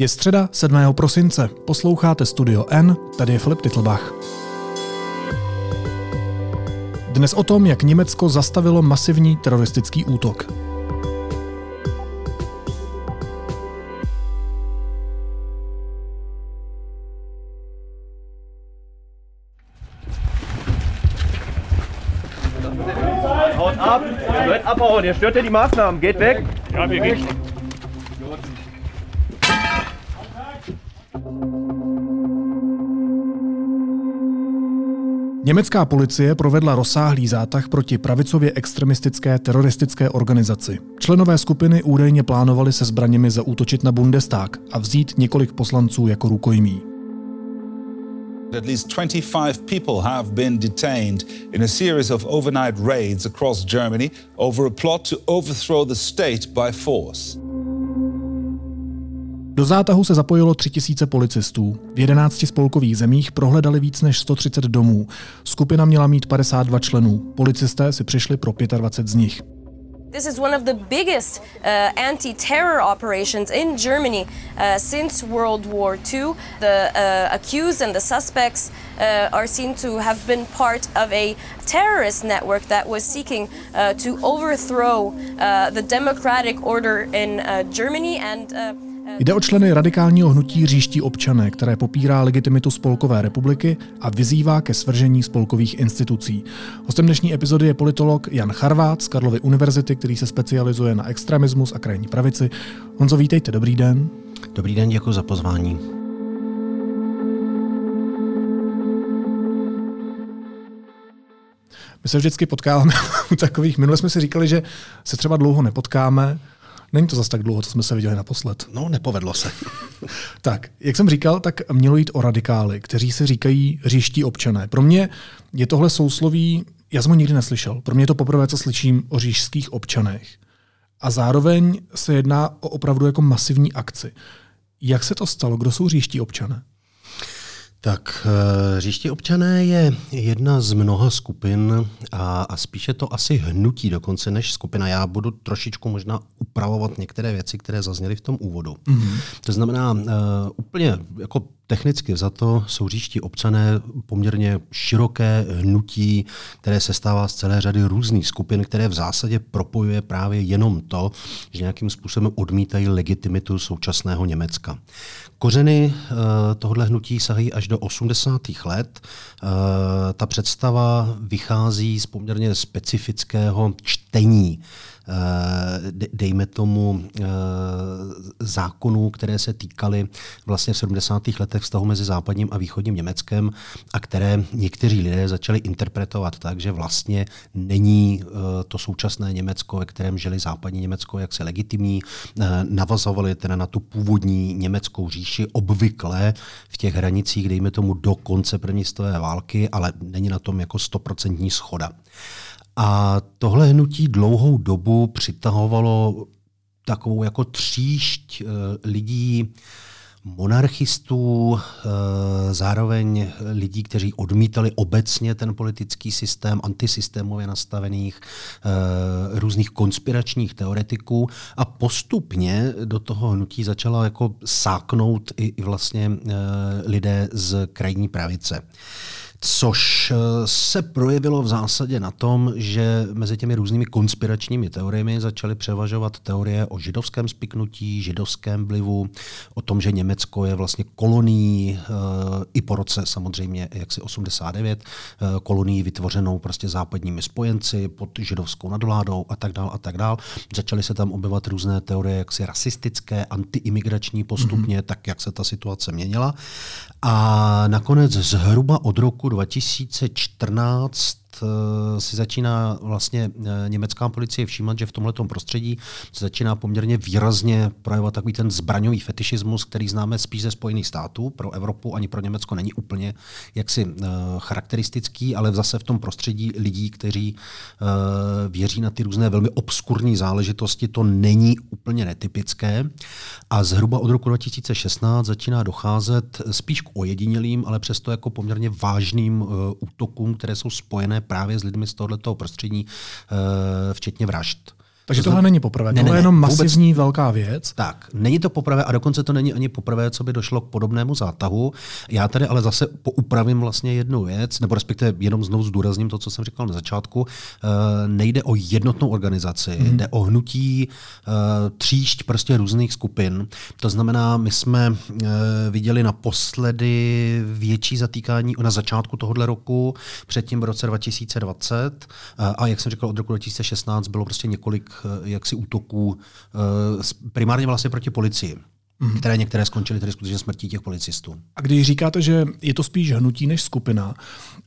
Je středa 7. prosince. Posloucháte Studio N, tady je Filip Titlbach. Dnes o tom, jak Německo zastavilo masivní teroristický útok. Haut ab, ihr sollt abhauen, ihr stört ja die Maßnahmen, geht weg. Ja, wir gehen. Německá policie provedla rozsáhlý zátah proti pravicově extremistické teroristické organizaci. Členové skupiny údajně plánovali se zbraněmi zaútočit na Bundestag a vzít několik poslanců jako rukojmí. At least 25 people have been detained in a series of overnight raids across Germany over a plot to overthrow the state by force. Do zátahu se zapojilo 3000 policistů. V 11 spolkových zemích prohledali víc než 130 domů. Skupina měla mít 52 členů. Policisté si přišli pro 25 z nich. This is one of the biggest uh, anti terror operations in Germany uh, since World War II. The uh, accused and the suspects uh, are seen to have been part of a terrorist network that was seeking uh, to overthrow uh, the democratic order in Germany and Jde o členy radikálního hnutí Říští občané, které popírá legitimitu Spolkové republiky a vyzývá ke svržení spolkových institucí. Hostem dnešní epizody je politolog Jan Charvát z Karlovy univerzity, který se specializuje na extremismus a krajní pravici. Honzo, vítejte, dobrý den. Dobrý den, děkuji za pozvání. My se vždycky potkáváme u takových. Minule jsme si říkali, že se třeba dlouho nepotkáme, Není to zas tak dlouho, co jsme se viděli naposled. No, nepovedlo se. tak, jak jsem říkal, tak mělo jít o radikály, kteří se říkají říští občané. Pro mě je tohle sousloví, já jsem ho nikdy neslyšel. Pro mě je to poprvé, co slyším o říšských občanech. A zároveň se jedná o opravdu jako masivní akci. Jak se to stalo? Kdo jsou říští občané? Tak eh, říští občané je jedna z mnoha skupin a, a spíše to asi hnutí dokonce než skupina. Já budu trošičku možná upravovat některé věci, které zazněly v tom úvodu. Mm-hmm. To znamená, uh, úplně jako Technicky za to jsou říští občané poměrně široké hnutí, které se stává z celé řady různých skupin, které v zásadě propojuje právě jenom to, že nějakým způsobem odmítají legitimitu současného Německa. Kořeny uh, tohohle hnutí sahají až do 80. let. Uh, ta představa vychází z poměrně specifického čtení Eh, dejme tomu, eh, zákonů, které se týkaly vlastně v 70. letech vztahu mezi západním a východním Německem a které někteří lidé začali interpretovat tak, že vlastně není eh, to současné Německo, ve kterém žili západní Německo, jak se legitimní, navazovali teda na tu původní německou říši, obvykle v těch hranicích, dejme tomu do konce první světové války, ale není na tom jako stoprocentní schoda. A tohle hnutí dlouhou dobu přitahovalo takovou jako tříšť eh, lidí, monarchistů, eh, zároveň lidí, kteří odmítali obecně ten politický systém, antisystémově nastavených, eh, různých konspiračních teoretiků. A postupně do toho hnutí začala jako sáknout i vlastně lidé z krajní pravice což eh, se projevilo v zásadě na tom, že mezi těmi různými konspiračními teoriemi začaly převažovat teorie o židovském spiknutí, židovském vlivu, o tom, že Německo je vlastně kolonií eh, i po roce samozřejmě jaksi 89, eh, kolonií vytvořenou prostě západními spojenci pod židovskou nadvládou a tak dál a tak dál. Začaly se tam objevovat různé teorie jaksi rasistické, antiimigrační postupně, mm-hmm. tak jak se ta situace měnila. A nakonec zhruba od roku 2014 Eh, si začíná vlastně eh, německá policie všímat, že v tomto prostředí se začíná poměrně výrazně projevovat takový ten zbraňový fetišismus, který známe spíš ze Spojených států. Pro Evropu ani pro Německo není úplně jaksi uh, charakteristický, ale zase v tom prostředí lidí, kteří věří na ty různé velmi obskurní záležitosti, to není úplně netypické. A zhruba od roku 2016 začíná docházet spíš k ojedinělým, ale přesto jako poměrně vážným útokům, které jsou spojené právě s lidmi z tohoto prostředí, eh, včetně vražd. Takže tohle není poprvé, Ne, tohle ne, je jenom vůbec- masivní velká věc. Tak, není to poprvé a dokonce to není ani poprvé, co by došlo k podobnému zátahu. Já tady ale zase poupravím vlastně jednu věc, nebo respektive jenom znovu zdůrazním to, co jsem říkal na začátku. E, nejde o jednotnou organizaci, mm. jde o hnutí e, tříšť prostě různých skupin. To znamená, my jsme e, viděli naposledy větší zatýkání na začátku tohohle roku, předtím v roce 2020 a, a jak jsem říkal, od roku 2016 bylo prostě několik e, jaksi útoků e, s- primárně vlastně proti policii, mm. které některé skončily tedy skutečně smrtí těch policistů. A když říkáte, že je to spíš hnutí než skupina,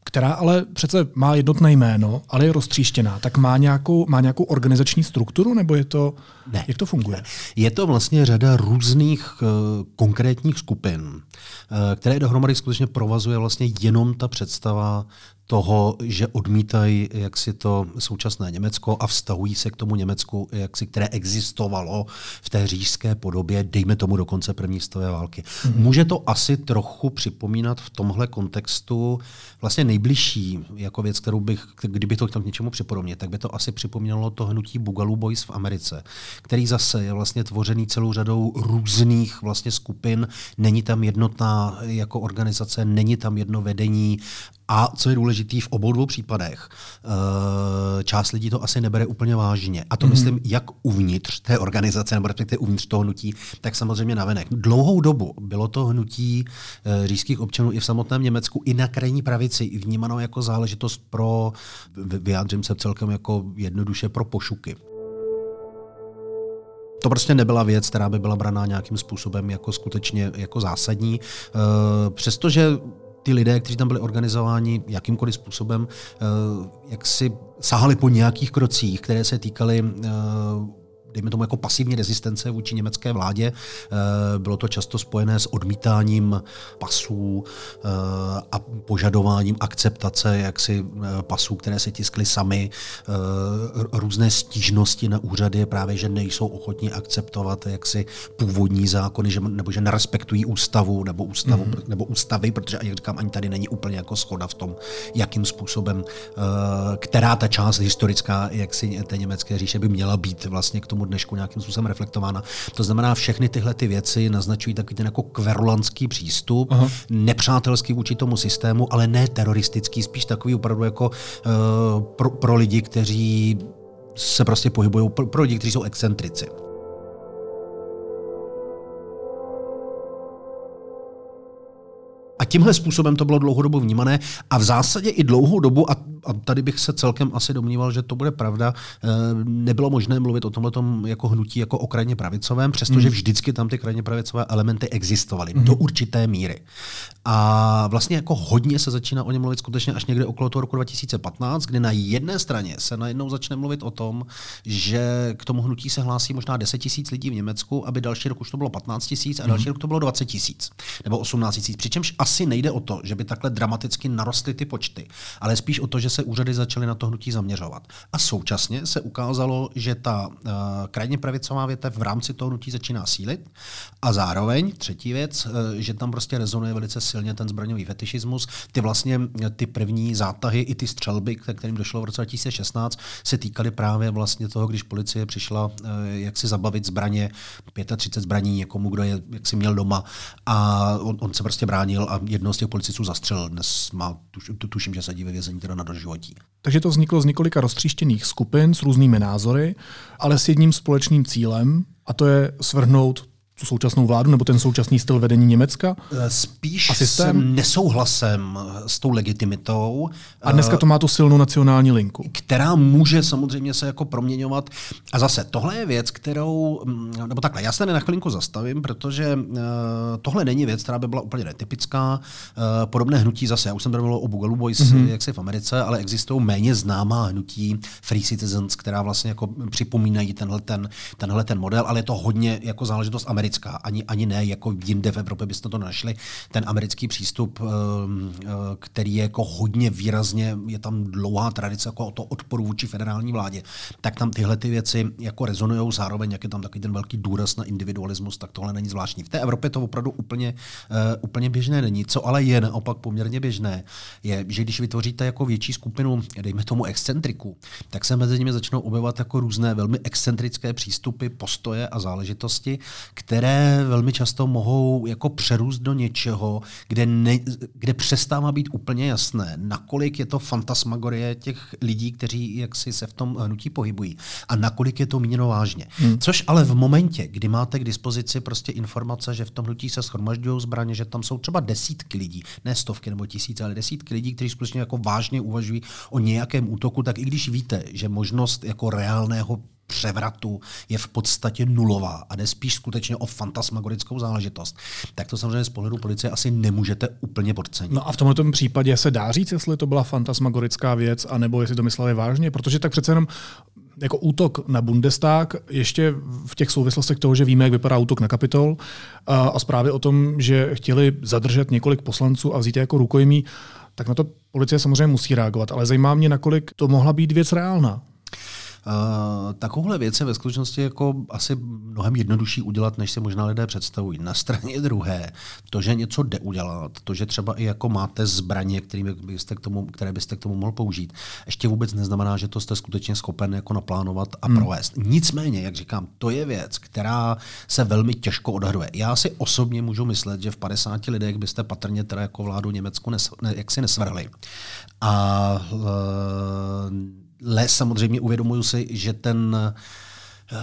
která ale přece má jednotné jméno, ale je roztříštěná, tak má nějakou, má nějakou organizační strukturu, nebo je to, Ne. jak to funguje? Je to vlastně řada různých uh, konkrétních skupin, uh, které dohromady skutečně provazuje vlastně jenom ta představa toho, že odmítají jak si to současné Německo a vztahují se k tomu Německu, jak si, které existovalo v té říšské podobě, dejme tomu do konce první světové války. Mm-hmm. Může to asi trochu připomínat v tomhle kontextu vlastně nejbližší jako věc, kterou bych, kdybych to chtěl k něčemu připodobnit, tak by to asi připomínalo to hnutí Boogaloo Boys v Americe, který zase je vlastně tvořený celou řadou různých vlastně skupin, není tam jednotná jako organizace, není tam jedno vedení a co je důležité v obou dvou případech, eh, část lidí to asi nebere úplně vážně. A to mm. myslím jak uvnitř té organizace, nebo respektive uvnitř toho hnutí, tak samozřejmě navenek. Dlouhou dobu bylo to hnutí eh, říšských občanů i v samotném Německu, i na krajní pravici, i vnímáno jako záležitost pro, vy- vyjádřím se celkem jako jednoduše, pro pošuky. To prostě nebyla věc, která by byla braná nějakým způsobem jako skutečně jako zásadní. Eh, Přestože ty lidé, kteří tam byli organizováni jakýmkoliv způsobem, eh, jak si sahali po nějakých krocích, které se týkaly eh, dejme tomu jako pasivní rezistence vůči německé vládě. Eh, Bylo to často spojené s odmítáním pasů eh, a požadováním akceptace jaksi eh, pasů, které se tiskly sami, různé stížnosti na úřady právě, že nejsou ochotní akceptovat jaksi původní zákony, že, nebo že nerespektují ústavu nebo, ústavu, mm-hmm. nebo ústavy, protože, jak říkám, ani tady není úplně jako schoda v tom, jakým způsobem, která ta část historická jaksi té německé říše by měla být vlastně k tomu dnešku nějakým způsobem reflektována. To znamená, všechny tyhle ty věci naznačují takový ten jako kverulantský přístup, Aha. nepřátelský vůči tomu systému, ale ne teroristický, spíš takový opravdu jako uh, pro, pro lidi, kteří se prostě pohybují, pro, pro lidi, kteří jsou excentrici. A tímhle způsobem to bylo dlouhodobu vnímané a v zásadě i dlouhou dobu, a, a tady bych se celkem asi domníval, že to bude pravda, eh, nebylo možné mluvit o tomhle jako hnutí jako o krajně pravicovém, přestože vždycky tam ty krajně pravicové elementy existovaly do určité míry. A vlastně jako hodně se začíná o něm mluvit skutečně až někde okolo toho roku 2015, kdy na jedné straně se najednou začne mluvit o tom, že k tomu hnutí se hlásí možná 10 tisíc lidí v Německu, aby další rok už to bylo 15 tisíc a další rok to bylo 20 tisíc nebo 18 tisíc. Přičemž asi nejde o to, že by takhle dramaticky narostly ty počty, ale spíš o to, že se úřady začaly na to hnutí zaměřovat. A současně se ukázalo, že ta uh, krajně pravicová větev v rámci toho hnutí začíná sílit a zároveň třetí věc, uh, že tam prostě rezonuje velice silně ten zbraňový fetišismus. Ty vlastně eh, ty první zátahy i ty střelby, kterým došlo v roce 2016, se týkaly právě vlastně toho, když policie přišla uh, jak si zabavit zbraně, 35 zbraní někomu, kdo je jak si měl doma a on, on se prostě bránil a jednoho z těch policistů zastřelil. Dnes má, tuš, tu, tuším, že sedí ve vězení teda na doživotí. Takže to vzniklo z několika roztříštěných skupin s různými názory, ale s jedním společným cílem, a to je svrhnout tu současnou vládu nebo ten současný styl vedení Německa. Eh, Spíš A s nesouhlasem s tou legitimitou. A dneska to má tu silnou nacionální linku. která může samozřejmě se jako proměňovat. A zase, tohle je věc, kterou, mm, nebo takhle, já se na chvilinku zastavím, protože tohle není věc, která by byla úplně netypická. Podobné hnutí zase, já už jsem tady mluvil o Boogaloo Boys, mm-hmm. jak se v Americe, ale existují méně známá hnutí Free Citizens, která vlastně jako připomínají tenhle ten, tenhle ten model, ale je to hodně jako záležitost americká americká, ani, ani ne jako jinde v Evropě byste to našli. Ten americký přístup, eh, eh, který je jako hodně výrazně, je tam dlouhá tradice jako o to odporu vůči federální vládě, tak tam tyhle ty věci jako rezonují zároveň, jak je tam takový ten velký důraz na individualismus, tak tohle není zvláštní. V té Evropě to opravdu úplně, uh, úplně běžné není. Co ale je naopak poměrně běžné, je, že když vytvoříte jako větší skupinu, dejme tomu excentriků, tak se mezi nimi začnou objevovat jako různé velmi excentrické přístupy, postoje a záležitosti, které velmi často mohou jako přerůst do něčeho, kde, ne, kde přestává být úplně jasné, nakolik je to fantasmagorie těch lidí, kteří jaksi se v tom hnutí pohybují a nakolik je to míněno vážně. Hmm. Což ale v momentě, kdy máte k dispozici prostě informace, že v tom hnutí se schromažďují zbraně, že tam jsou třeba desítky lidí, ne stovky nebo tisíce, ale desítky lidí, kteří skutečně jako vážně uvažují o nějakém útoku, tak i když víte, že možnost jako reálného převratu je v podstatě nulová a jde spíš skutečně o fantasmagorickou záležitost, tak to samozřejmě z pohledu policie asi nemůžete úplně podcenit. No a v tomto případě se dá říct, jestli to byla fantasmagorická věc, anebo jestli to mysleli vážně, protože tak přece jenom jako útok na Bundestag, ještě v těch souvislostech toho, že víme, jak vypadá útok na Kapitol a, a zprávy o tom, že chtěli zadržet několik poslanců a vzít je jako rukojmí, tak na to policie samozřejmě musí reagovat. Ale zajímá mě, nakolik to mohla být věc reálná. Uh, takovouhle věc je ve skutečnosti jako asi mnohem jednodušší udělat, než si možná lidé představují. Na straně druhé, to, že něco jde udělat, to, že třeba i jako máte zbraně, kterými byste k tomu, které byste k tomu mohl použít, ještě vůbec neznamená, že to jste skutečně schopen jako naplánovat a hmm. provést. Nicméně, jak říkám, to je věc, která se velmi těžko odhaduje. Já si osobně můžu myslet, že v 50 lidech byste patrně teda jako vládu Německu nes, ne, jaksi nesvrhli. A uh, ale samozřejmě uvědomuju si, že ten uh,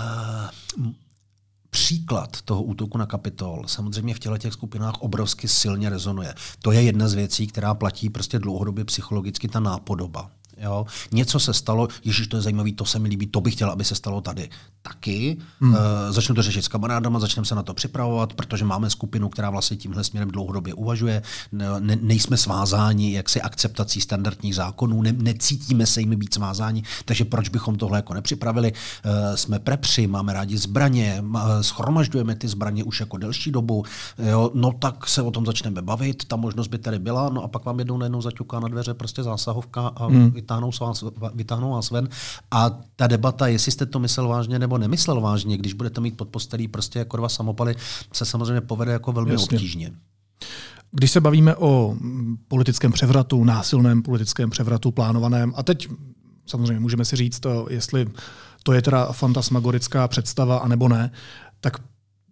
příklad toho útoku na kapitol samozřejmě v těle těch skupinách obrovsky silně rezonuje. To je jedna z věcí, která platí prostě dlouhodobě psychologicky ta nápodoba. Jo? Něco se stalo, ježiš, to je zajímavé, to se mi líbí, to bych chtěl, aby se stalo tady. Taky hmm. uh, začnu to řešit s kamarádama, začneme se na to připravovat, protože máme skupinu, která vlastně tímhle směrem dlouhodobě uvažuje. Ne, nejsme svázáni jaksi akceptací standardních zákonů, ne, necítíme se jimi být svázáni, takže proč bychom tohle jako nepřipravili? Uh, jsme prepři, máme rádi zbraně, uh, schromažďujeme ty zbraně už jako delší dobu, jo? no tak se o tom začneme bavit, ta možnost by tady byla, no a pak vám jednou najednou zaťuká na dveře prostě zásahovka a hmm vytáhnou vás, vytáhnou vás ven. A ta debata, jestli jste to myslel vážně nebo nemyslel vážně, když budete mít pod postelí prostě jako dva samopaly, se samozřejmě povede jako velmi Jasně. obtížně. Když se bavíme o politickém převratu, násilném politickém převratu, plánovaném, a teď samozřejmě můžeme si říct, jestli to je teda fantasmagorická představa, anebo ne, tak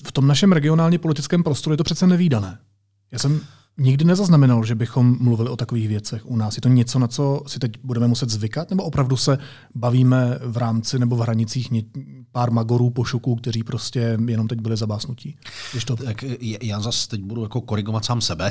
v tom našem regionálně politickém prostoru je to přece nevýdané. Já jsem nikdy nezaznamenal, že bychom mluvili o takových věcech u nás. Je to něco, na co si teď budeme muset zvykat, nebo opravdu se bavíme v rámci nebo v hranicích pár magorů, pošuků, kteří prostě jenom teď byli zabásnutí? Když to... Tak já zase teď budu jako korigovat sám sebe,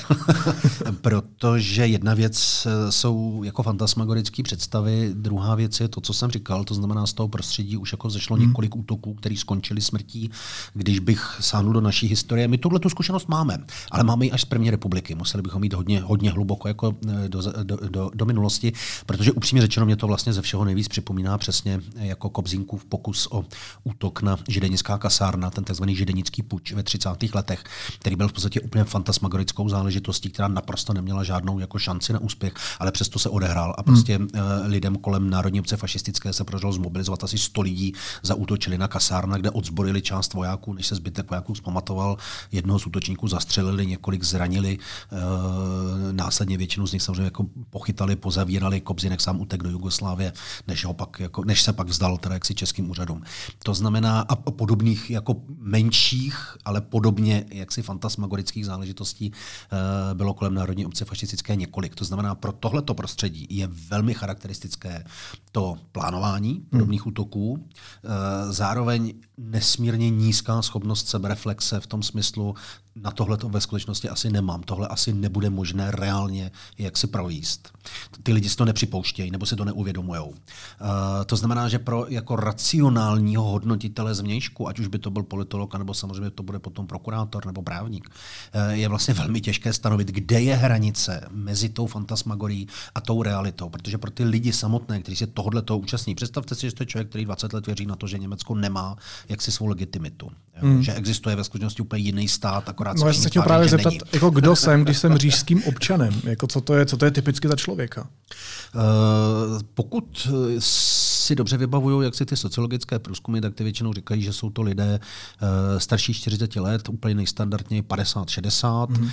protože jedna věc eh, jsou jako fantasmagorické představy, druhá věc je to, co jsem říkal, to znamená z toho prostředí už jako zešlo hmm. několik útoků, které skončily smrtí. Když bych sáhnul do naší historie, my tuhle tu zkušenost máme, ale máme ji až z první republiky museli bychom jít hodně, hodně hluboko jako eh, do, do, do, do minulosti, protože upřímně řečeno mě to vlastně ze všeho nejvíc připomíná přesně jako Kobzinkův pokus o útok na židenická kasárna, ten tzv. židenický puč ve 30. letech, který byl v podstatě úplně fantasmagorickou záležitostí, která naprosto neměla žádnou jako šanci na úspěch, ale přesto se odehrál a prostě hmm. lidem kolem Národní obce fašistické se podařilo zmobilizovat asi 100 lidí, zaútočili na kasárna, kde odzborili část vojáků, než se zbytek vojáků zpamatoval. Jednoho z útočníků zastřelili, několik zranili, následně většinu z nich samozřejmě jako pochytali, pozavírali, Kobzinek sám utek do Jugoslávie, než, ho pak, jako, než se pak vzdal teda jaksi českým úřadům. To znamená, a podobných jako menších, ale podobně jaksi fantasmagorických záležitostí eh, bylo kolem Národní obce fašistické několik. To znamená, pro tohleto prostředí je velmi charakteristické to plánování podobných hmm. útoků, eh, zároveň nesmírně nízká schopnost sebereflexe v tom smyslu, na tohle to ve skutečnosti asi nemám. Tohle asi nebude možné reálně jak si projíst. Ty lidi si to nepřipouštějí nebo si to neuvědomují. Uh, to znamená, že pro jako racionálního hodnotitele zvnějšku, ať už by to byl politolog, nebo samozřejmě to bude potom prokurátor nebo právník, uh, je vlastně velmi těžké stanovit, kde je hranice mezi tou fantasmagorií a tou realitou. Protože pro ty lidi samotné, kteří se tohle toho účastní, představte si, že to je člověk, který 20 let věří na to, že Německo nemá jaksi svou legitimitu. Mm. Že existuje ve skutečnosti úplně jiný stát, akorát No já se chtěl právě zeptat, není. jako kdo jsem, když jsem říšským občanem? Jako co, to je, co to je typicky za člověka? Uh, pokud si dobře vybavuju, jak si ty sociologické průzkumy, tak ty většinou říkají, že jsou to lidé uh, starší 40 let, úplně nejstandardně 50-60, mm. uh,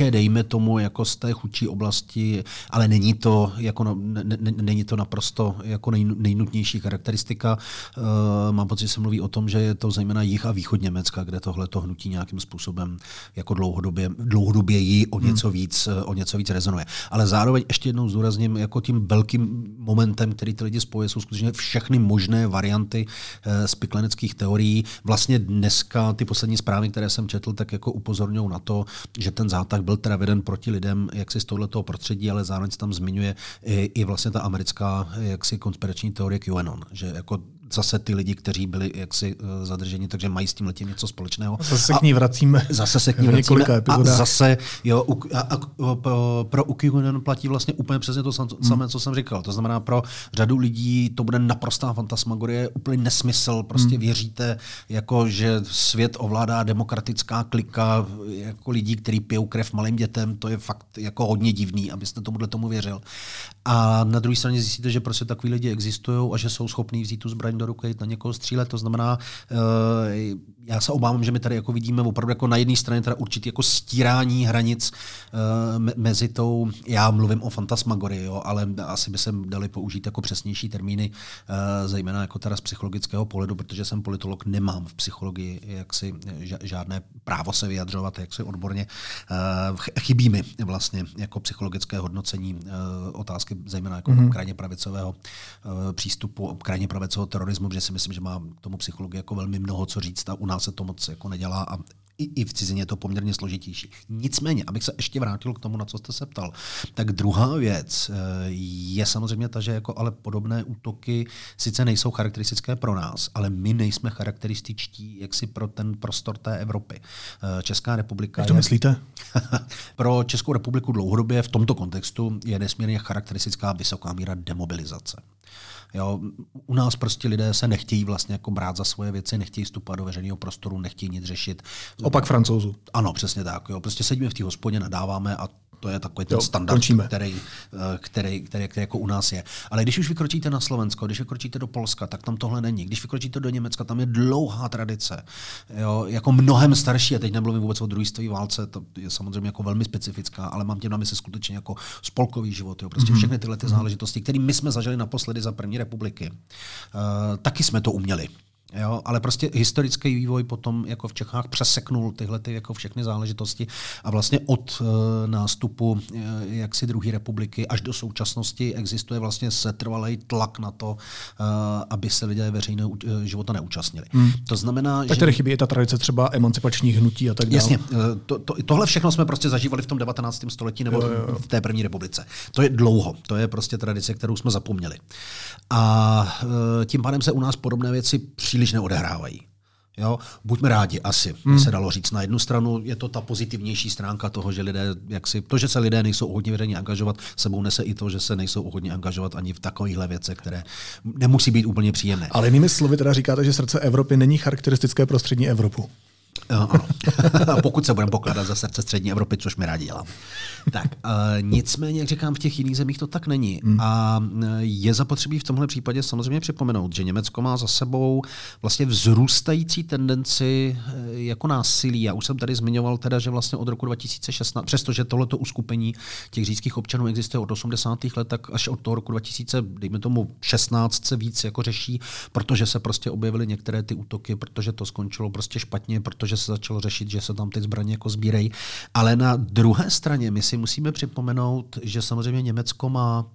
spíše, dejme tomu, jako z té chudší oblasti, ale není to, jako ne, ne, není to naprosto jako nej, nejnutnější charakteristika. Uh, mám pocit, že se mluví o tom, že je to zejména jich a východ Německa, kde tohle to hnutí nějakým způsobem jako dlouhodobě, dlouhodobě jí o něco, hmm. víc, o něco víc rezonuje. Ale zároveň ještě jednou zdůrazním, jako tím velkým momentem, který ty lidi spojuje, jsou skutečně všechny možné varianty uh, spikleneckých teorií. Vlastně dneska ty poslední zprávy, které jsem četl, tak jako upozorňují na to, že že ten zátah byl teda veden proti lidem jaksi z tohoto prostředí, ale zároveň se tam zmiňuje i, i vlastně ta americká jaksi konspirační teorie QAnon, že jako zase ty lidi, kteří byli jaksi eh, zadrženi, takže mají s tím letím něco společného. Zase se k ní vracíme. Zase se k ní vracíme a zase jo, a, a, pro Ukigunen platí vlastně úplně přesně to samé, hmm. co jsem říkal. To znamená, pro řadu lidí to bude naprostá fantasmagorie, úplně nesmysl. Prostě hmm. věříte, jako, že svět ovládá demokratická klika jako lidí, kteří pijou krev malým dětem. To je fakt jako hodně divný, abyste tomuhle tomu věřil. A na druhé straně zjistíte, že prostě takový lidi existují a že jsou schopní vzít tu zbraň do ruky, na někoho střílet. To znamená, uh, já se obávám, že my tady jako vidíme opravdu jako na jedné straně teda určitý jako stírání hranic uh, mezi tou, já mluvím o fantasmagorii, jo, ale asi by se dali použít jako přesnější termíny, uh, zejména jako teda z psychologického pohledu, protože jsem politolog, nemám v psychologii jaksi žádné právo se vyjadřovat jaksi odborně. Uh, chybí mi vlastně jako psychologické hodnocení uh, otázky, zejména jako mm-hmm. krajně pravicového uh, přístupu, krajně pravicového terorismu, protože si myslím, že má k tomu psychologie jako velmi mnoho co říct a u nás se to moc jako nedělá a i, i v cizině je to poměrně složitější. Nicméně, abych se ještě vrátil k tomu, na co jste se ptal, tak druhá věc eh, je samozřejmě ta, že jako ale podobné útoky sice nejsou charakteristické pro nás, ale my nejsme charakterističtí jaksi pro ten prostor té Evropy. Eh, Česká republika. Jak to je, myslíte? pro Českou republiku dlouhodobě v tomto kontextu je nesmírně charakteristická vysoká míra demobilizace. Jo, u nás prostě lidé se nechtějí vlastně jako brát za svoje věci, nechtějí vstupovat do veřejného prostoru, nechtějí nic řešit. Opak francouzu. Ano, přesně tak. Jo. Prostě sedíme v té hospodě, nadáváme a to je takový ten jo, standard, který, který, který, který, který jako u nás je. Ale když už vykročíte na Slovensko, když vykročíte do Polska, tak tam tohle není. Když vykročíte do Německa, tam je dlouhá tradice. Jo, jako mnohem starší, a teď nemluvím vůbec o druhé světové válce, to je samozřejmě jako velmi specifická, ale mám tím na mysli skutečně jako spolkový život. Jo. Prostě mm-hmm. všechny tyhle ty záležitosti, které my jsme zažili naposledy za první republiky, uh, taky jsme to uměli. Jo, ale prostě historický vývoj potom jako v Čechách přeseknul tyhle ty jako všechny záležitosti a vlastně od uh, nástupu uh, jaksi druhé republiky až do současnosti existuje vlastně setrvalý tlak na to, uh, aby se lidé veřejného uh, života neúčastnili. Hmm. To znamená, tak že... tady chybí i ta tradice třeba emancipačních hnutí a tak dále. Jasně, uh, to, to, tohle všechno jsme prostě zažívali v tom 19. století nebo jo, jo. v té první republice. To je dlouho, to je prostě tradice, kterou jsme zapomněli. A uh, tím pádem se u nás podobné věci příliš příliš neodehrávají. Jo? Buďme rádi, asi, hmm. se dalo říct. Na jednu stranu je to ta pozitivnější stránka toho, že lidé, jak si, to, že se lidé nejsou ochotní veřejně angažovat, sebou nese i to, že se nejsou ochotní angažovat ani v takovýchhle věcech, které nemusí být úplně příjemné. Ale jinými slovy teda říkáte, že srdce Evropy není charakteristické pro střední Evropu. Ano. Pokud se budeme pokládat za srdce střední Evropy, což mi rádi dělám. Tak, uh, nicméně, jak říkám, v těch jiných zemích to tak není. Hmm. A uh, je zapotřebí v tomhle případě samozřejmě připomenout, že Německo má za sebou vlastně vzrůstající tendenci uh, jako násilí. Já už jsem tady zmiňoval teda, že vlastně od roku 2016, přestože tohleto uskupení těch říjských občanů existuje od 80. let, tak až od toho roku 2000, dejme tomu 16 se víc jako řeší, protože se prostě objevily některé ty útoky, protože to skončilo prostě špatně, protože se začalo řešit, že se tam ty zbraně jako sbírají. Ale na druhé straně my si musíme připomenout, že samozřejmě Německo má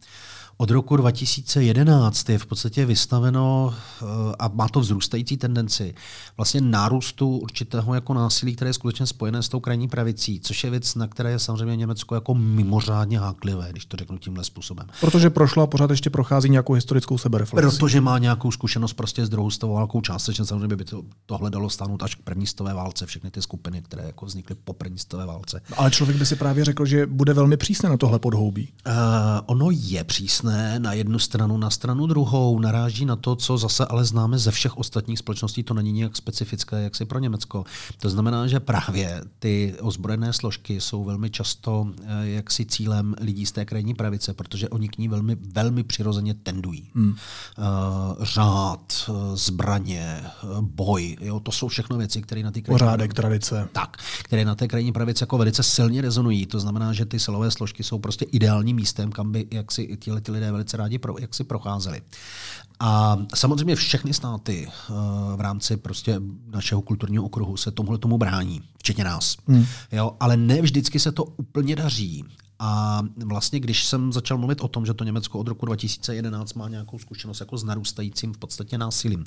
od roku 2011 je v podstatě vystaveno eh, a má to vzrůstající tendenci vlastně nárůstu určitého jako násilí, které je skutečně spojené s tou krajní pravicí, což je věc, na které je samozřejmě Německo jako mimořádně háklivé, když to řeknu tímhle způsobem. Protože prošlo a pořád ještě prochází nějakou historickou sebereflexi. Protože má nějakou zkušenost prostě s druhou světovou válkou částečně, samozřejmě by to, tohle dalo stáhnout až k první stové válce, všechny ty skupiny, které jako vznikly po první stové válce. Ale člověk by si právě řekl, že bude velmi přísné na tohle podhoubí. Uh, ono je přísné na jednu stranu, na stranu druhou naráží na to, co zase ale známe ze všech ostatních společností, to není nějak specifické, jak si pro Německo. To znamená, že právě ty ozbrojené složky jsou velmi často uh, jaksi cílem lidí z té krajní pravice, protože oni k ní velmi, velmi přirozeně tendují. Hmm. Uh, řád, zbraně, boj, jo, to jsou všechno věci, které na ty krajní Pořádek, tradice. Tak, které na té krajní pravici jako velice silně rezonují. To znamená, že ty silové složky jsou prostě ideálním místem, kam by jak si ti lidé velice rádi pro, jak si procházeli. A samozřejmě všechny státy uh, v rámci prostě našeho kulturního okruhu se tomuhle tomu brání, včetně nás. Hmm. Jo, ale ne vždycky se to úplně daří. A vlastně, když jsem začal mluvit o tom, že to Německo od roku 2011 má nějakou zkušenost jako s narůstajícím v podstatě násilím,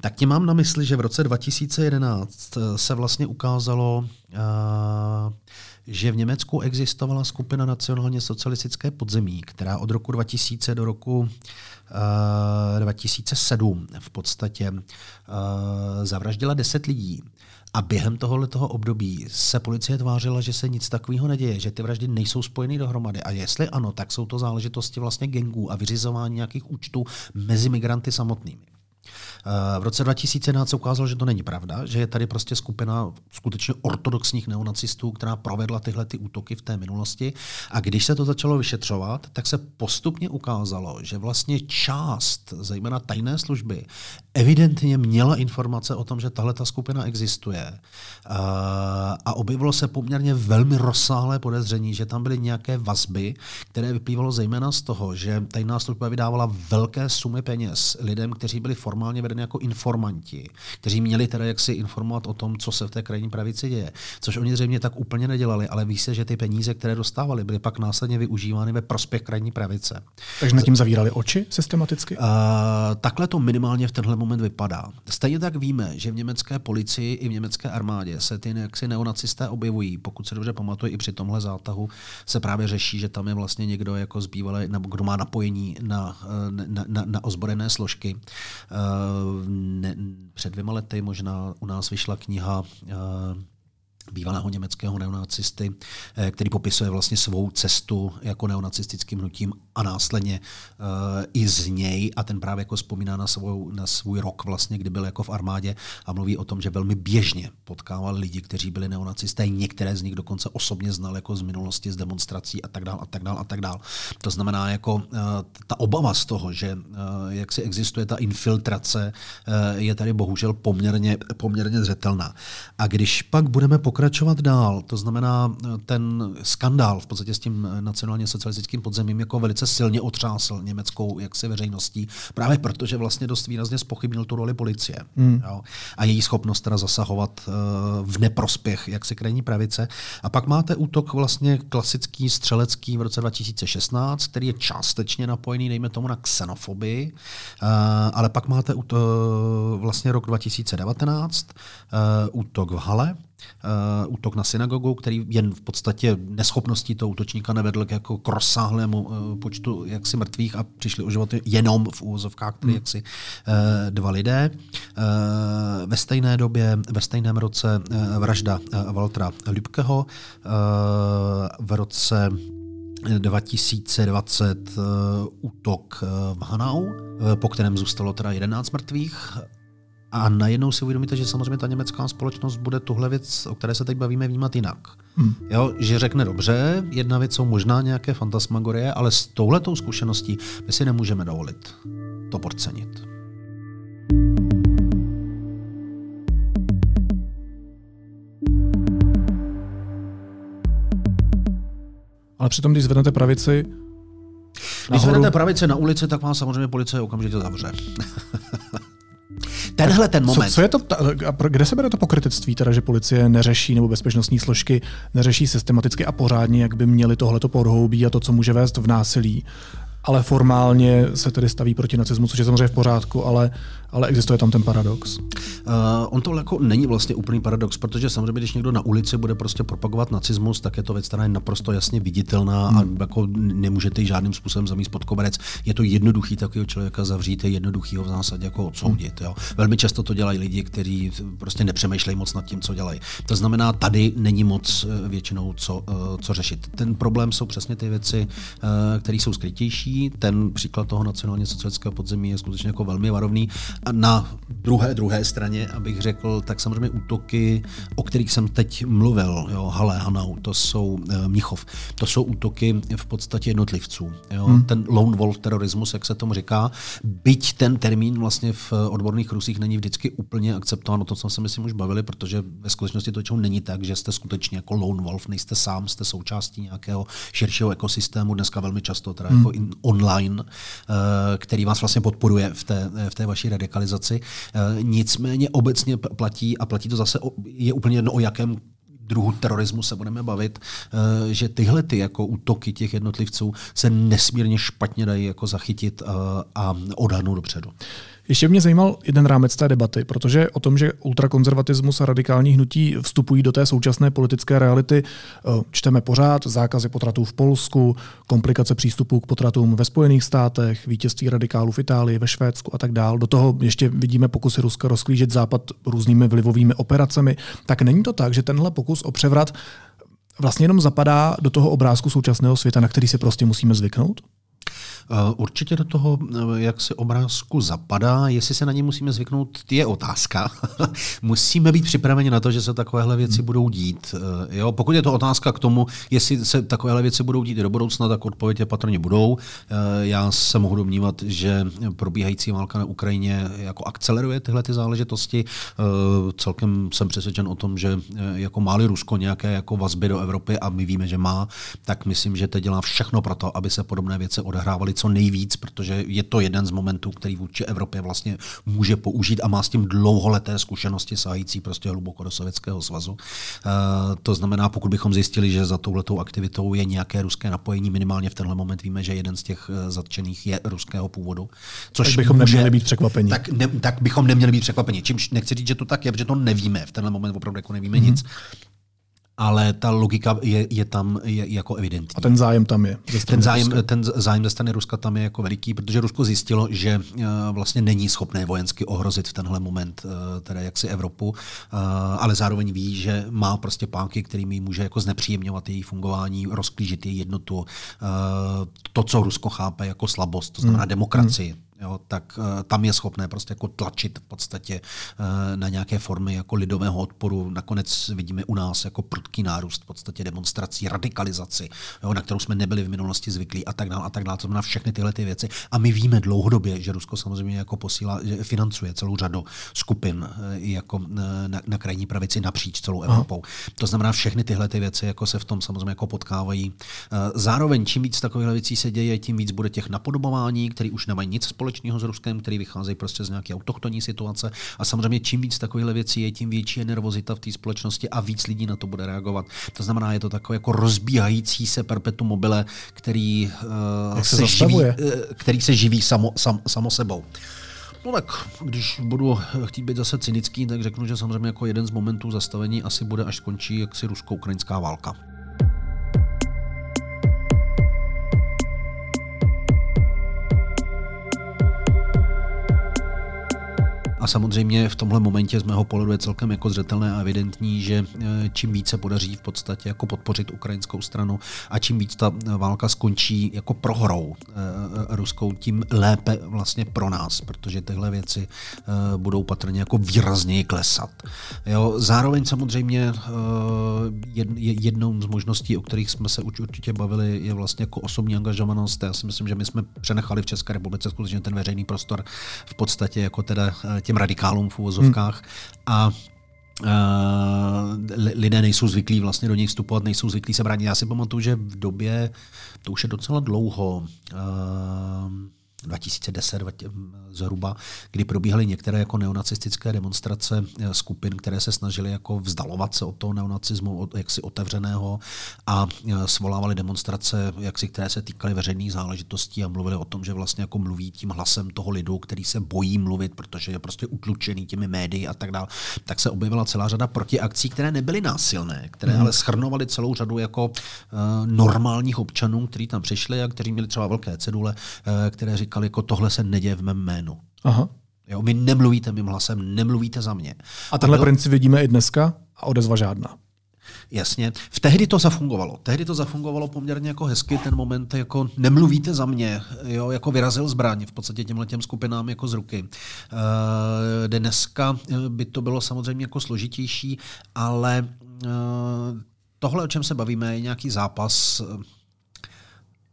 tak tím mám na mysli, že v roce 2011 se vlastně ukázalo, že v Německu existovala skupina nacionálně socialistické podzemí, která od roku 2000 do roku 2007 v podstatě zavraždila 10 lidí. A během tohoto období se policie tvářila, že se nic takového neděje, že ty vraždy nejsou spojeny dohromady. A jestli ano, tak jsou to záležitosti vlastně gengů a vyřizování nějakých účtů mezi migranty samotnými. V roce 2011 se ukázalo, že to není pravda, že je tady prostě skupina skutečně ortodoxních neonacistů, která provedla tyhle ty útoky v té minulosti. A když se to začalo vyšetřovat, tak se postupně ukázalo, že vlastně část, zejména tajné služby, evidentně měla informace o tom, že tahle ta skupina existuje. A objevilo se poměrně velmi rozsáhlé podezření, že tam byly nějaké vazby, které vyplývalo zejména z toho, že tajná služba vydávala velké sumy peněz lidem, kteří byli formálně vedeni jako informanti, kteří měli teda jaksi informovat o tom, co se v té krajní pravici děje. Což oni zřejmě tak úplně nedělali, ale ví se, že ty peníze, které dostávali, byly pak následně využívány ve prospěch krajní pravice. Takže nad tím zavírali oči systematicky? Uh, takhle to minimálně v tenhle moment vypadá. Stejně tak víme, že v německé policii i v německé armádě se ty jaksi neonacisté objevují. Pokud se dobře pamatuje, i při tomhle zátahu se právě řeší, že tam je vlastně někdo jako zbývalý, nebo kdo má napojení na, na, na, na ozbrojené složky. Uh, ne, před dvěma lety možná u nás vyšla kniha uh, bývalého německého neonacisty, eh, který popisuje vlastně svou cestu jako neonacistickým hnutím a následně uh, i z něj a ten právě jako vzpomíná na, svou, na svůj rok vlastně, kdy byl jako v armádě a mluví o tom, že velmi běžně potkával lidi, kteří byli neonacisté, některé z nich dokonce osobně znal jako z minulosti, z demonstrací a tak dál a tak dál a tak dál. To znamená jako uh, ta obava z toho, že jak si existuje ta infiltrace, je tady bohužel poměrně, poměrně zřetelná. A když pak budeme pokračovat dál, to znamená ten skandál v podstatě s tím nacionálně socialistickým podzemím jako velice silně otřásl německou jaksi veřejností, právě protože vlastně dost výrazně spochybnil tu roli policie hmm. jo, a její schopnost teda zasahovat uh, v neprospěch jaksi krajní pravice. A pak máte útok vlastně klasický střelecký v roce 2016, který je částečně napojený, dejme tomu, na xenofobii, uh, ale pak máte uh, vlastně rok 2019, uh, útok v Hale, uh, útok na synagogu, který jen v podstatě neschopností toho útočníka nevedl k, jako k rozsáhlému uh, počtu jaksi mrtvých a přišli o životy jenom v úvozovkách tedy hmm. jaksi uh, dva lidé. Uh, ve stejné době, ve stejném roce uh, vražda uh, Valtra Lübkeho, uh, v roce 2020 uh, útok v Hanau, po kterém zůstalo teda 11 mrtvých a najednou si uvědomíte, že samozřejmě ta německá společnost bude tuhle věc, o které se teď bavíme, vnímat jinak. Hmm. Jo, že řekne dobře, jedna věc jsou možná nějaké fantasmagorie, ale s touhletou zkušeností my si nemůžeme dovolit to podcenit. Ale přitom, když zvednete pravici, Když zvednete pravici na ulici, tak vás samozřejmě policie okamžitě zavře. Tenhle ten moment. Co, co je to, kde se bere to pokrytectví, teda, že policie neřeší nebo bezpečnostní složky neřeší systematicky a pořádně, jak by měli tohleto podhoubí a to, co může vést v násilí? ale formálně se tedy staví proti nacismu, což je samozřejmě v pořádku, ale, ale existuje tam ten paradox. Uh, on to jako není vlastně úplný paradox, protože samozřejmě, když někdo na ulici bude prostě propagovat nacismus, tak je to věc, která je naprosto jasně viditelná hmm. a jako nemůžete ji žádným způsobem zamíst pod koberec. Je to jednoduchý takového člověka zavřít, je jednoduchý ho v zásadě jako odsoudit. Jo. Velmi často to dělají lidi, kteří prostě nepřemýšlejí moc nad tím, co dělají. To znamená, tady není moc eh, většinou co, eh, co řešit. Ten problém jsou přesně ty věci, které jsou skrytější, ten příklad toho nacionálně socialistického podzemí je skutečně jako velmi varovný. A na druhé, druhé straně, abych řekl, tak samozřejmě útoky, o kterých jsem teď mluvil, jo, Hale, Hanau, to jsou e, Mnichov, to jsou útoky v podstatě jednotlivců. Jo. Hmm. Ten lone wolf terorismus, jak se tomu říká, byť ten termín vlastně v odborných krusích není vždycky úplně akceptován, o tom jsme se myslím už bavili, protože ve skutečnosti to čemu není tak, že jste skutečně jako lone wolf, nejste sám, jste součástí nějakého širšího ekosystému, dneska velmi často teda hmm. jako in, online, eh, který vás vlastně podporuje v té, v té vaší radikalizaci. Eh, nicméně obecně platí, a platí to zase, je úplně jedno o jakém druhu terorismu se budeme bavit, eh, že tyhle ty jako útoky těch jednotlivců se nesmírně špatně dají jako zachytit a odhadnout dopředu. Ještě mě zajímal jeden rámec té debaty, protože o tom, že ultrakonzervatismus a radikální hnutí vstupují do té současné politické reality, eh, čteme pořád zákazy potratů v Polsku, komplikace přístupu k potratům ve Spojených státech, vítězství radikálů v Itálii, ve Švédsku a tak dál. Do toho ještě vidíme pokusy Ruska rozklížet západ různými vlivovými operacemi. Tak není to tak, že tenhle pokus o převrat vlastně jenom zapadá do toho obrázku současného světa, na který si prostě musíme zvyknout? Eh, určitě do toho, eh, jak se obrázku zapadá, jestli se na ně musíme zvyknout, je otázka. musíme být připraveni na to, že se takovéhle věci budou dít. Eh, jo? Pokud je to otázka k tomu, jestli se takovéhle věci budou dít do budoucna, tak odpověď je patrně budou. Já se mohu domnívat, že probíhající válka na Ukrajině jako akceleruje tyhle ty záležitosti. Celkem jsem přesvědčen o tom, že jako máli Rusko nějaké jako vazby do Evropy a my víme, že má, tak myslím, že teď dělá všechno pro to, aby se podobné věci odehrávaly co nejvíc, protože je to jeden z momentů, který vůči Evropě vlastně může použít a má s tím dlouholeté zkušenosti sahající prostě hluboko do Sovětského svazu. Uh, to znamená, pokud bychom zjistili, že za touhletou aktivitou je nějaké ruské napojení, minimálně v tenhle moment víme, že jeden z těch eh, zatčených je ruského původu. Což tak bychom může, neměli být překvapeni. Tak, ne, tak bychom neměli být překvapeni. Čímž nechci říct, že to tak je, protože to nevíme. V tenhle moment opravdu jako nevíme mm-hmm. nic ale ta logika je, je tam je, jako evidentní. A ten zájem tam je. Ten zájem, ten zájem ze strany Ruska tam je jako veliký, protože Rusko zjistilo, že uh, vlastně není schopné vojensky ohrozit v tenhle moment uh, teda jaksi Evropu, uh, ale zároveň ví, že má prostě pánky, kterými může jako znepříjemňovat její fungování, rozklížit její jednotu, to, co Rusko chápe jako slabost, to znamená hmm. demokracii. Hmm jo, tak uh, tam je schopné prostě jako tlačit v podstatě uh, na nějaké formy jako lidového odporu. Nakonec vidíme u nás jako prudký nárůst v podstatě demonstrací, radikalizaci, jo, na kterou jsme nebyli v minulosti zvyklí a tak dále a tak dále. To znamená všechny tyhle ty věci. A my víme dlouhodobě, že Rusko samozřejmě jako posílá, že financuje celou řadu skupin uh, jako na, na krajní pravici napříč celou Evropou. Aha. To znamená, všechny tyhle ty věci jako se v tom samozřejmě jako potkávají. Zároveň, čím víc takových věcí se děje, tím víc bude těch napodobování, které už nemají nic společného společného s Ruskem, který vycházejí prostě z nějaké autochtonní situace. A samozřejmě čím víc takovýchhle věcí je, tím větší je nervozita v té společnosti a víc lidí na to bude reagovat. To znamená, je to takové jako rozbíhající se perpetuum mobile, který, uh, se, se živí, uh, který se živí samo, sam, samo sebou. No tak, když budu chtít být zase cynický, tak řeknu, že samozřejmě jako jeden z momentů zastavení asi bude, až skončí jaksi rusko-ukrajinská válka. Samozřejmě v tomhle momentě z mého pohledu je celkem jako zřetelné a evidentní, že eh, čím více podaří v podstatě jako podpořit ukrajinskou stranu a čím víc ta válka skončí jako prohrou e, ruskou, tím lépe vlastně pro nás, protože tyhle věci e, budou patrně jako výrazněji klesat. Jo, zároveň samozřejmě e, jed, jednou z možností, o kterých jsme se určitě bavili, je vlastně jako osobní angažovanost. Já si myslím, že my jsme přenechali v České republice skutečně ten veřejný prostor v podstatě jako teda těm těm radikálům v uvozovkách. Hmm. A Uh, lidé nejsou zvyklí vlastně do nich vstupovat, nejsou zvyklí se bránit. Já si pamatuju, že v době, to už je docela dlouho, uh, 2010 zhruba, kdy probíhaly některé jako neonacistické demonstrace eh, skupin, které se snažily jako vzdalovat se od toho neonacismu, od jaksi otevřeného a eh, svolávali demonstrace, jaksi, které se týkaly veřejných záležitostí a mluvili o tom, že vlastně jako mluví tím hlasem toho lidu, který se bojí mluvit, protože je prostě utlučený těmi médii a tak dále. Tak se objevila celá řada protiakcí, které nebyly násilné, které hmm. ale schrnovaly celou řadu jako uh, normálních občanů, kteří tam přišli a kteří měli třeba velké cedule, uh, které říkali, jako tohle se neděje v mém jménu. Aha. Jo, vy nemluvíte mým hlasem, nemluvíte za mě. A tenhle byl... princip vidíme i dneska a odezva žádná. Jasně. V tehdy to zafungovalo. Tehdy to zafungovalo poměrně jako hezky, ten moment, jako nemluvíte za mě, jo, jako vyrazil zbraň v podstatě těmhle těm skupinám jako z ruky. Uh, dneska by to bylo samozřejmě jako složitější, ale uh, tohle, o čem se bavíme, je nějaký zápas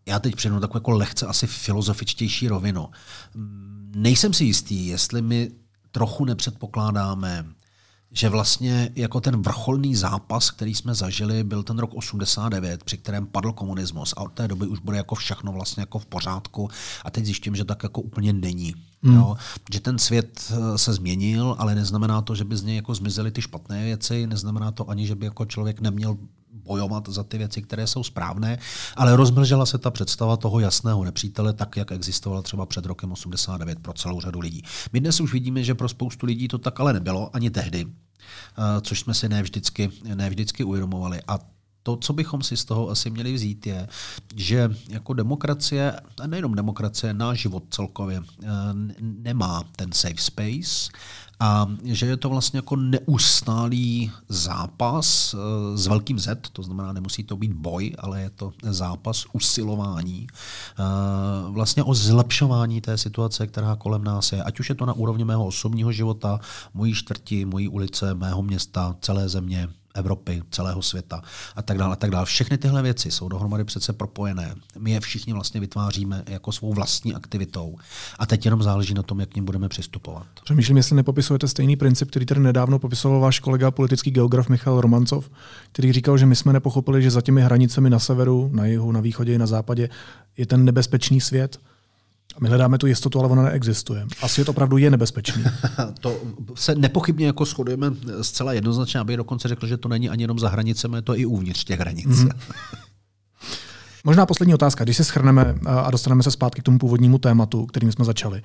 já teď přijdu takovou jako lehce asi filozofičtější rovinu. Nejsem si jistý, jestli my trochu nepředpokládáme, že vlastně jako ten vrcholný zápas, který jsme zažili, byl ten rok 89, při kterém padl komunismus a od té doby už bude jako všechno vlastně jako v pořádku a teď zjišťujeme, že tak jako úplně není. Hmm. Jo? Že ten svět eh, se změnil, ale neznamená to, že by z něj jako zmizely ty špatné věci, neznamená to ani, že by jako člověk neměl bojovat za ty věci, které jsou správné, ale rozmlžela se ta představa toho jasného nepřítele tak, jak existovala třeba před rokem 89 pro celou řadu lidí. My dnes už vidíme, že pro spoustu lidí to tak ale nebylo, ani tehdy, eh, což jsme si ne vždycky, ne vždycky uvědomovali. A to, co bychom si z toho asi měli vzít, je, že jako demokracie, a nejenom demokracie, náš život celkově eh, nemá ten safe space a že je to vlastně jako neustálý zápas eh, s velkým Z, to znamená, nemusí to být boj, ale je to zápas usilování eh, vlastně o zlepšování té situace, která kolem nás je. Ať už je to na úrovni mého osobního života, mojí čtvrti, mojí ulice, mého města, celé země, Evropy, celého světa a tak dále. A tak dále. Všechny tyhle věci jsou dohromady přece propojené. My je všichni vlastně vytváříme jako svou vlastní aktivitou. A teď jenom záleží na tom, jak k ním budeme přistupovat. Přemýšlím, jestli nepopisujete stejný princip, který tady nedávno popisoval váš kolega politický geograf Michal Romancov, který říkal, že my jsme nepochopili, že za těmi hranicemi na severu, na jihu, na východě i na západě je ten nebezpečný svět a my hledáme tu jistotu, ale ona neexistuje. A svět opravdu je nebezpečný. to se nepochybně jako shodujeme zcela jednoznačně, aby dokonce řekl, že to není ani jenom za hranicemi, to i uvnitř těch hranic. Mm-hmm. Možná poslední otázka. Když se schrneme a dostaneme se zpátky k tomu původnímu tématu, kterým jsme začali,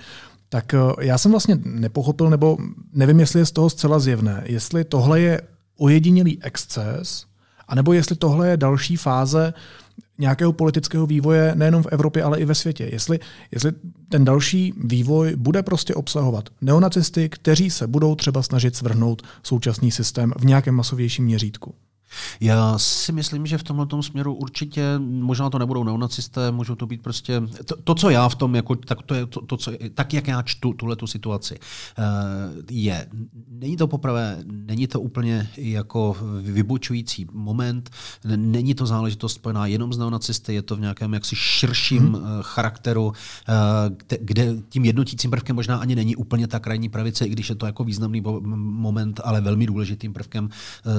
tak eh, já jsem vlastně nepochopil, nebo nevím, jestli je z toho zcela zjevné, jestli tohle je ojedinělý exces, anebo jestli tohle je další fáze nějakého politického vývoje nejenom v Evropě, ale i ve světě. Jestli, jestli ten další vývoj bude prostě obsahovat neonacisty, kteří se budou třeba snažit svrhnout současný systém v nějakém masovějším měřítku. Já si myslím, že v tomhle směru určitě, možná to nebudou neonacisté, můžou to být prostě, to, to co já v tom, jako, tak, to je to, to, co, tak jak já čtu tuhle tu situaci, eh, je, není to poprvé, není to úplně jako vybočující moment, není to záležitost spojená jenom s neonacisty, je to v nějakém jaksi širším hmm. charakteru, eh, kde tím jednotícím prvkem možná ani není úplně ta krajní pravice, i když je to jako významný moment, ale velmi důležitým prvkem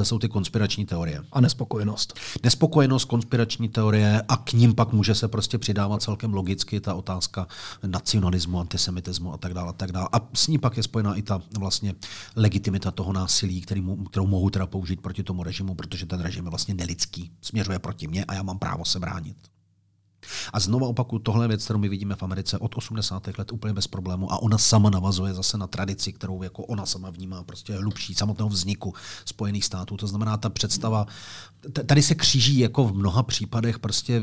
jsou ty konspirační teorie teorie. A nespokojenost. Nespokojenost, konspirační teorie a k ním pak může se prostě přidávat celkem logicky ta otázka nacionalismu, antisemitismu a tak dále. A, tak dále. a s ní pak je spojená i ta vlastně legitimita toho násilí, který, kterou mohu teda použít proti tomu režimu, protože ten režim je vlastně nelidský, směřuje proti mně a já mám právo se bránit. A znovu opakuju, tohle věc, kterou my vidíme v Americe od 80. let úplně bez problému a ona sama navazuje zase na tradici, kterou jako ona sama vnímá prostě hlubší samotného vzniku Spojených států. To znamená, ta představa, tady se kříží jako v mnoha případech prostě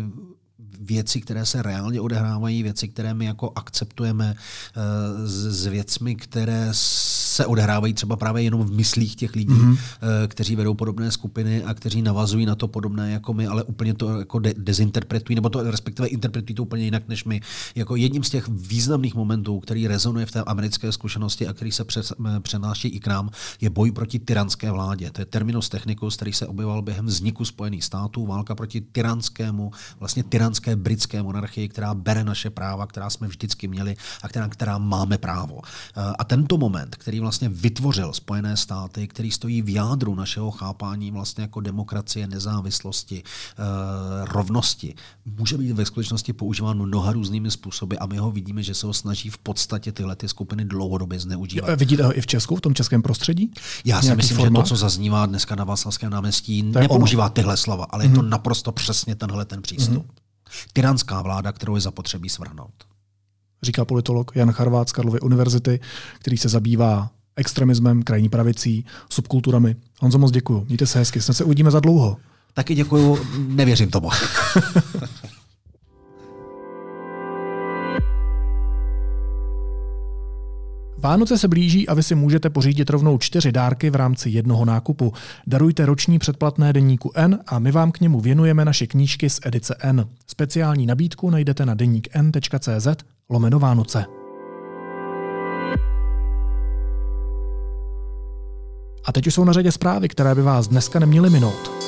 věci, které se reálně odehrávají, věci, které my jako akceptujeme eh, s, s věcmi, které se odehrávají třeba právě jenom v myslích těch lidí, mm-hmm. kteří vedou podobné skupiny a kteří navazují na to podobné jako my, ale úplně to jako de- dezinterpretují, nebo to respektive interpretují to úplně jinak než my. Jako jedním z těch významných momentů, který rezonuje v té americké zkušenosti a který se přes, přenáší i k nám, je boj proti tyranské vládě. To je terminus technicus, který se objevoval během vzniku Spojených států, válka proti tyranskému, vlastně tyranskému klasické britské monarchii, která bere naše práva, která jsme vždycky měli a která, která máme právo. A tento moment, který vlastně vytvořil Spojené státy, který stojí v jádru našeho chápání vlastně jako demokracie, nezávislosti, rovnosti, může být ve skutečnosti používán mnoha různými způsoby a my ho vidíme, že se ho snaží v podstatě tyhle ty skupiny dlouhodobě zneužívat. Vidíte ho i v Česku, v tom českém prostředí? Já si myslím, formát? že to, co zaznívá dneska na Václavském náměstí, nepoužívá tyhle slova, ale mm-hmm. je to mhm. naprosto přesně tenhle ten přístup. Mm-hmm. Tyranská vláda, kterou je zapotřebí svrhnout. Říká politolog Jan Charvát z Karlovy univerzity, který se zabývá extremismem, krajní pravicí, subkulturami. Honzo, moc děkuji. Mějte se hezky, snad se uvidíme za dlouho. Taky děkuju, nevěřím tomu. Vánoce se blíží a vy si můžete pořídit rovnou čtyři dárky v rámci jednoho nákupu. Darujte roční předplatné deníku N a my vám k němu věnujeme naše knížky z edice N. Speciální nabídku najdete na deníkn.cz lomeno Vánoce. A teď už jsou na řadě zprávy, které by vás dneska neměly minout.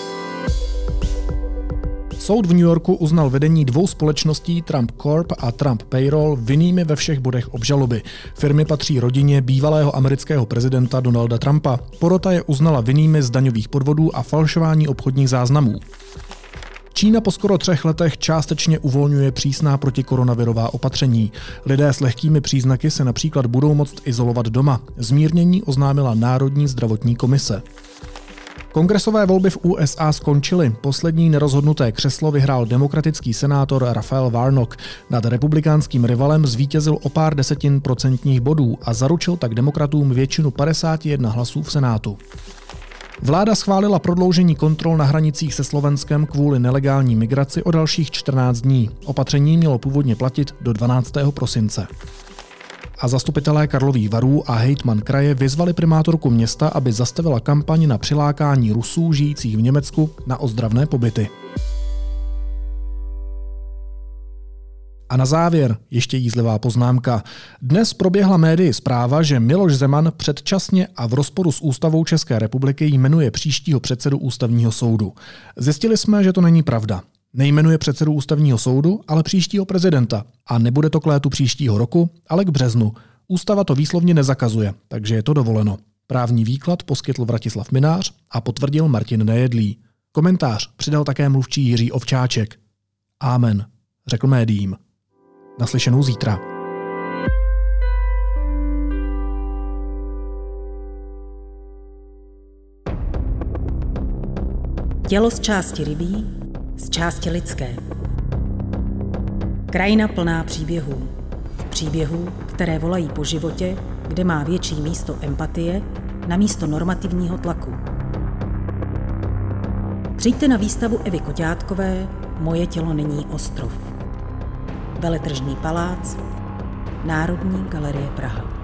Soud v New Yorku uznal vedení dvou společností Trump Corp a Trump Payroll vinnými ve všech bodech obžaloby. Firmy patří rodině bývalého amerického prezidenta Donalda Trumpa. Porota je uznala vinnými z daňových podvodů a falšování obchodních záznamů. Čína po skoro třech letech částečně uvolňuje přísná protikoronavirová opatření. Lidé s lehkými příznaky se například budou moct izolovat doma. Zmírnění oznámila Národní zdravotní komise. Kongresové volby v USA skončily. Poslední nerozhodnuté křeslo vyhrál demokratický senátor Rafael Warnock. Nad republikánským rivalem zvítězil o pár desetin procentních bodů a zaručil tak demokratům většinu 51 hlasů v Senátu. Vláda schválila prodloužení kontrol na hranicích se Slovenskem kvůli nelegální migraci o dalších 14 dní. Opatření mělo původně platit do 12. prosince a zastupitelé Karlových varů a hejtman kraje vyzvali primátorku města, aby zastavila kampaň na přilákání Rusů žijících v Německu na ozdravné pobyty. A na závěr ještě jízlivá poznámka. Dnes proběhla médii zpráva, že Miloš Zeman předčasně a v rozporu s ústavou České republiky jmenuje příštího předsedu ústavního soudu. Zjistili jsme, že to není pravda. Nejmenuje předsedu ústavního soudu, ale příštího prezidenta. A nebude to k létu příštího roku, ale k březnu. Ústava to výslovně nezakazuje, takže je to dovoleno. Právní výklad poskytl Vratislav Minář a potvrdil Martin Nejedlý. Komentář přidal také mluvčí Jiří Ovčáček. Amen, řekl médiím. Naslyšenou zítra. Tělo z části rybí z části lidské. Krajina plná příběhů. Příběhů, které volají po životě, kde má větší místo empatie na místo normativního tlaku. Přijďte na výstavu Evy Koťátkové Moje tělo není ostrov. Veletržní palác, Národní galerie Praha.